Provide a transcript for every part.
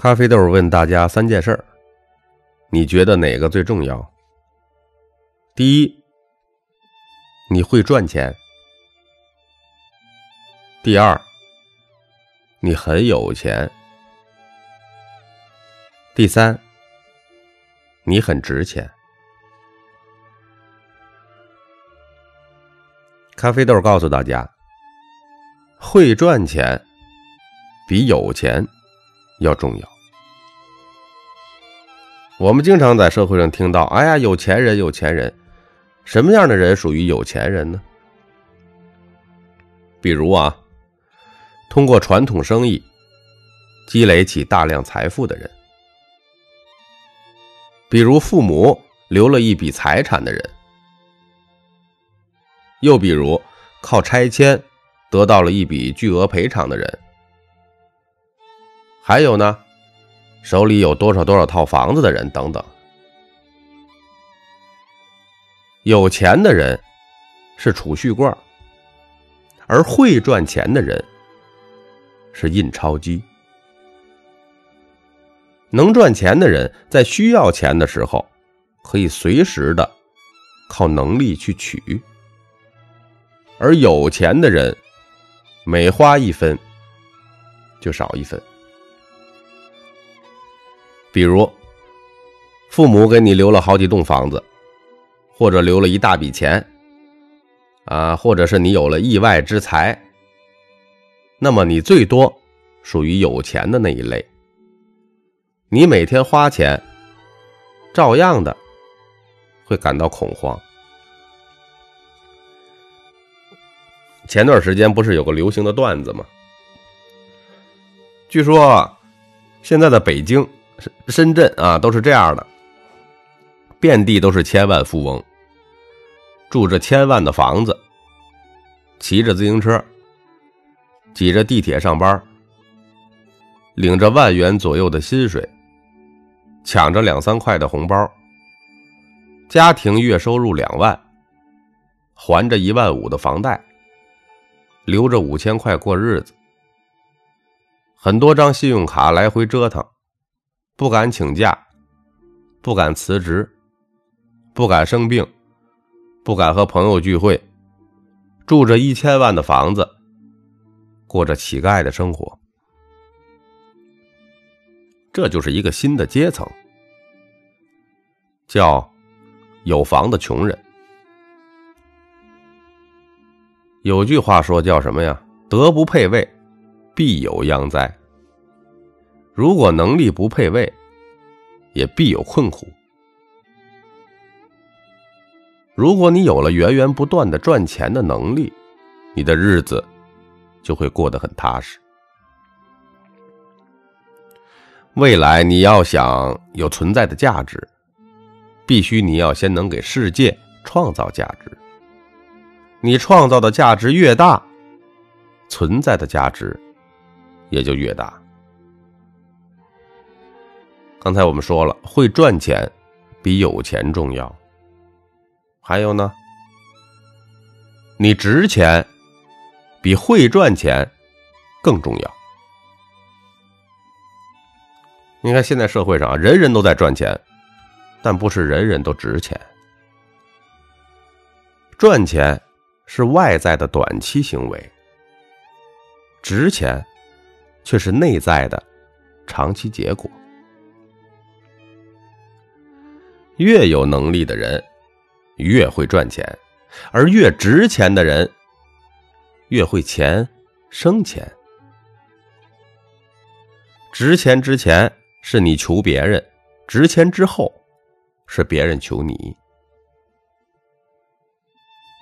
咖啡豆问大家三件事儿，你觉得哪个最重要？第一，你会赚钱；第二，你很有钱；第三，你很值钱。咖啡豆告诉大家，会赚钱比有钱。要重要。我们经常在社会上听到：“哎呀，有钱人，有钱人，什么样的人属于有钱人呢？”比如啊，通过传统生意积累起大量财富的人；比如父母留了一笔财产的人；又比如靠拆迁得到了一笔巨额赔偿的人。还有呢，手里有多少多少套房子的人等等。有钱的人是储蓄罐，而会赚钱的人是印钞机。能赚钱的人在需要钱的时候，可以随时的靠能力去取；而有钱的人每花一分就少一分。比如，父母给你留了好几栋房子，或者留了一大笔钱，啊，或者是你有了意外之财，那么你最多属于有钱的那一类。你每天花钱，照样的会感到恐慌。前段时间不是有个流行的段子吗？据说现在的北京。深深圳啊，都是这样的，遍地都是千万富翁，住着千万的房子，骑着自行车，挤着地铁上班，领着万元左右的薪水，抢着两三块的红包，家庭月收入两万，还着一万五的房贷，留着五千块过日子，很多张信用卡来回折腾。不敢请假，不敢辞职，不敢生病，不敢和朋友聚会，住着一千万的房子，过着乞丐的生活。这就是一个新的阶层，叫有房的穷人。有句话说叫什么呀？德不配位，必有殃灾。如果能力不配位，也必有困苦。如果你有了源源不断的赚钱的能力，你的日子就会过得很踏实。未来你要想有存在的价值，必须你要先能给世界创造价值。你创造的价值越大，存在的价值也就越大。刚才我们说了，会赚钱比有钱重要。还有呢，你值钱比会赚钱更重要。你看，现在社会上人人都在赚钱，但不是人人都值钱。赚钱是外在的短期行为，值钱却是内在的长期结果。越有能力的人，越会赚钱；而越值钱的人，越会钱生钱。值钱之前是你求别人，值钱之后是别人求你。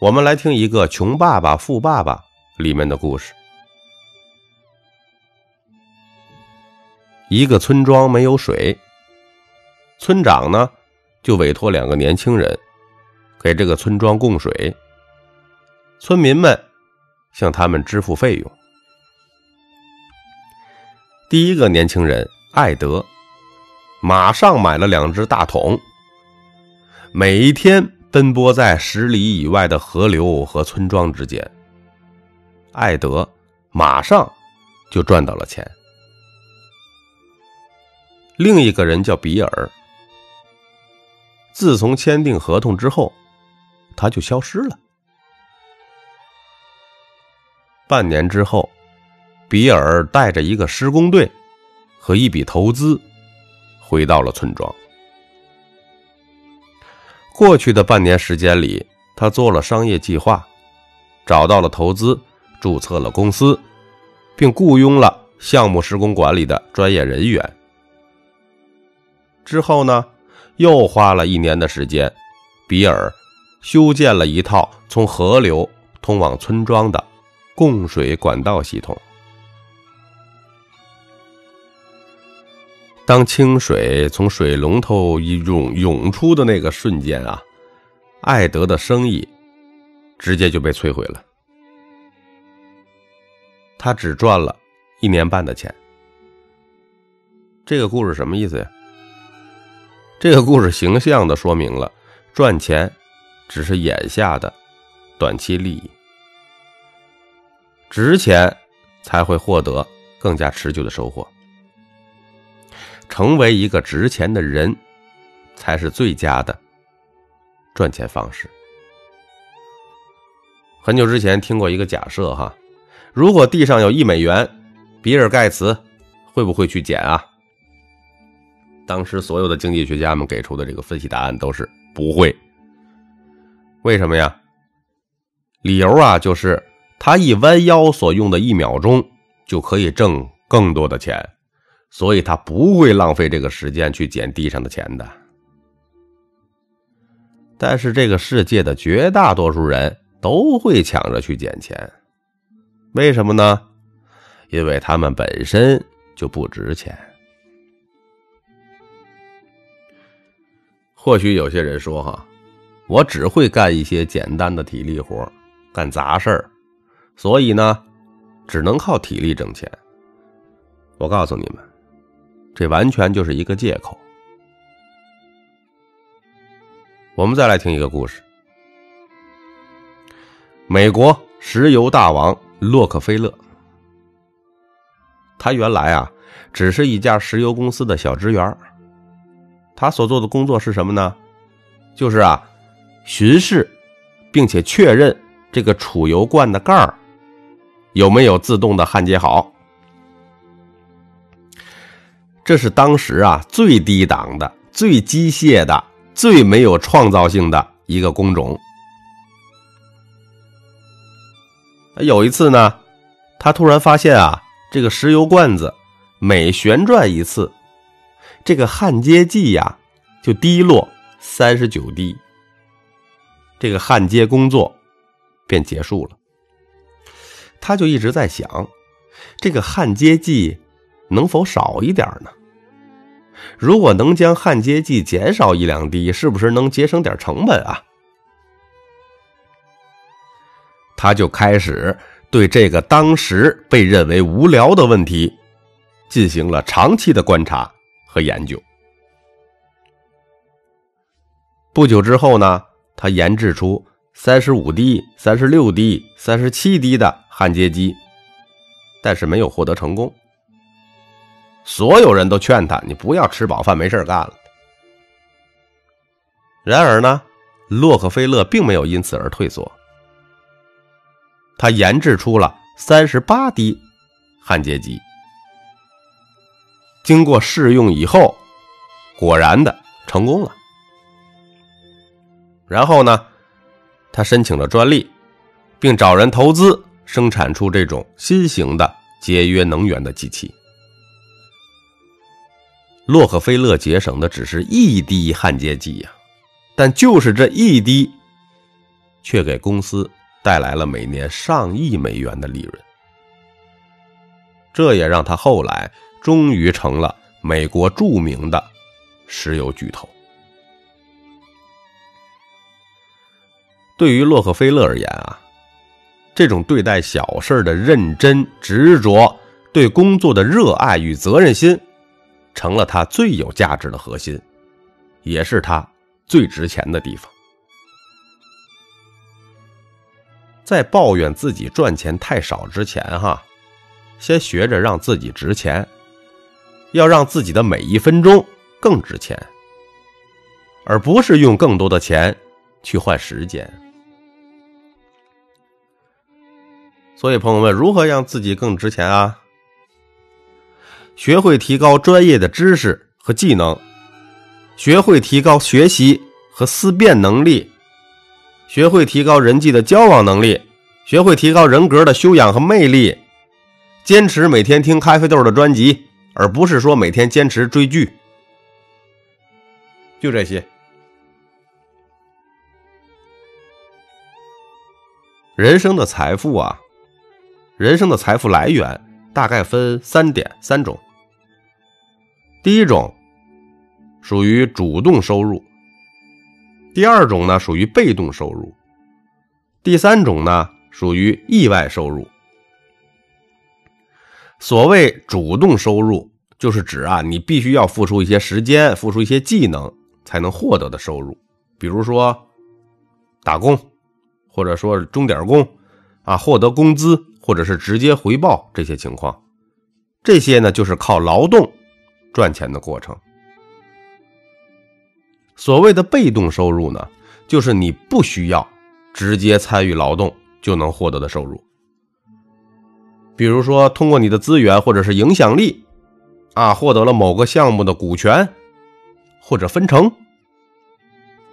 我们来听一个《穷爸爸富爸爸》里面的故事。一个村庄没有水，村长呢？就委托两个年轻人给这个村庄供水，村民们向他们支付费用。第一个年轻人艾德马上买了两只大桶，每一天奔波在十里以外的河流和村庄之间。艾德马上就赚到了钱。另一个人叫比尔。自从签订合同之后，他就消失了。半年之后，比尔带着一个施工队和一笔投资，回到了村庄。过去的半年时间里，他做了商业计划，找到了投资，注册了公司，并雇佣了项目施工管理的专业人员。之后呢？又花了一年的时间，比尔修建了一套从河流通往村庄的供水管道系统。当清水从水龙头一涌涌出的那个瞬间啊，艾德的生意直接就被摧毁了。他只赚了一年半的钱。这个故事什么意思呀？这个故事形象的说明了，赚钱只是眼下的短期利益，值钱才会获得更加持久的收获。成为一个值钱的人，才是最佳的赚钱方式。很久之前听过一个假设哈，如果地上有一美元，比尔盖茨会不会去捡啊？当时所有的经济学家们给出的这个分析答案都是不会。为什么呀？理由啊，就是他一弯腰所用的一秒钟就可以挣更多的钱，所以他不会浪费这个时间去捡地上的钱的。但是这个世界的绝大多数人都会抢着去捡钱，为什么呢？因为他们本身就不值钱。或许有些人说：“哈，我只会干一些简单的体力活，干杂事儿，所以呢，只能靠体力挣钱。”我告诉你们，这完全就是一个借口。我们再来听一个故事：美国石油大王洛克菲勒，他原来啊，只是一家石油公司的小职员。他所做的工作是什么呢？就是啊，巡视，并且确认这个储油罐的盖儿有没有自动的焊接好。这是当时啊最低档的、最机械的、最没有创造性的一个工种。有一次呢，他突然发现啊，这个石油罐子每旋转一次。这个焊接剂呀，就滴落三十九滴，这个焊接工作便结束了。他就一直在想，这个焊接剂能否少一点呢？如果能将焊接剂减少一两滴，是不是能节省点成本啊？他就开始对这个当时被认为无聊的问题进行了长期的观察。和研究。不久之后呢，他研制出三十五滴、三十六滴、三十七滴的焊接机，但是没有获得成功。所有人都劝他：“你不要吃饱饭没事干了。”然而呢，洛克菲勒并没有因此而退缩。他研制出了三十八滴焊接机。经过试用以后，果然的成功了。然后呢，他申请了专利，并找人投资生产出这种新型的节约能源的机器。洛克菲勒节省的只是一滴焊接剂呀，但就是这一滴，却给公司带来了每年上亿美元的利润。这也让他后来。终于成了美国著名的石油巨头。对于洛克菲勒而言啊，这种对待小事的认真执着，对工作的热爱与责任心，成了他最有价值的核心，也是他最值钱的地方。在抱怨自己赚钱太少之前，哈，先学着让自己值钱。要让自己的每一分钟更值钱，而不是用更多的钱去换时间。所以，朋友们，如何让自己更值钱啊？学会提高专业的知识和技能，学会提高学习和思辨能力，学会提高人际的交往能力，学会提高人格的修养和魅力，坚持每天听咖啡豆的专辑，而不是说每天坚持追剧。就这些。人生的财富啊，人生的财富来源大概分三点三种。第一种属于主动收入，第二种呢属于被动收入，第三种呢属于意外收入。所谓主动收入，就是指啊你必须要付出一些时间、付出一些技能才能获得的收入，比如说打工，或者说钟点工，啊获得工资或者是直接回报这些情况，这些呢就是靠劳动。赚钱的过程。所谓的被动收入呢，就是你不需要直接参与劳动就能获得的收入。比如说，通过你的资源或者是影响力，啊，获得了某个项目的股权或者分成。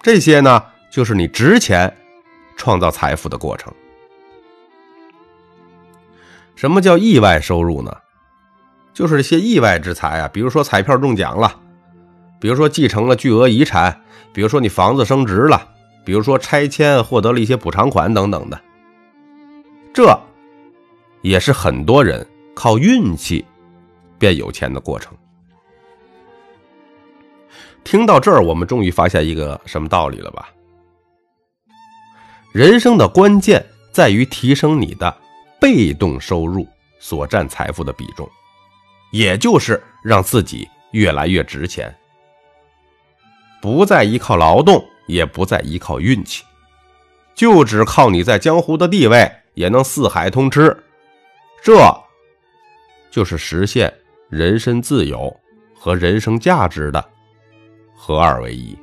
这些呢，就是你值钱、创造财富的过程。什么叫意外收入呢？就是一些意外之财啊，比如说彩票中奖了，比如说继承了巨额遗产，比如说你房子升值了，比如说拆迁获得了一些补偿款等等的，这也是很多人靠运气变有钱的过程。听到这儿，我们终于发现一个什么道理了吧？人生的关键在于提升你的被动收入所占财富的比重。也就是让自己越来越值钱，不再依靠劳动，也不再依靠运气，就只靠你在江湖的地位，也能四海通吃。这，就是实现人身自由和人生价值的合二为一。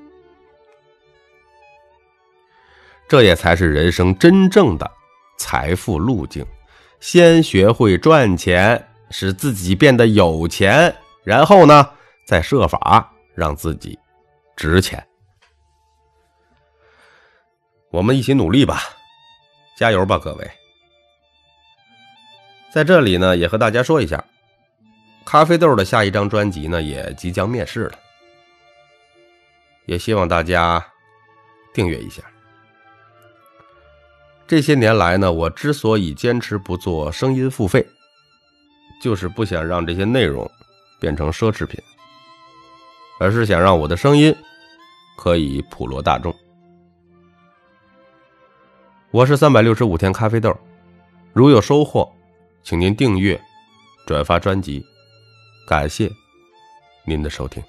这也才是人生真正的财富路径。先学会赚钱。使自己变得有钱，然后呢，再设法让自己值钱。我们一起努力吧，加油吧，各位！在这里呢，也和大家说一下，咖啡豆的下一张专辑呢也即将面世了，也希望大家订阅一下。这些年来呢，我之所以坚持不做声音付费。就是不想让这些内容变成奢侈品，而是想让我的声音可以普罗大众。我是三百六十五天咖啡豆，如有收获，请您订阅、转发专辑，感谢您的收听。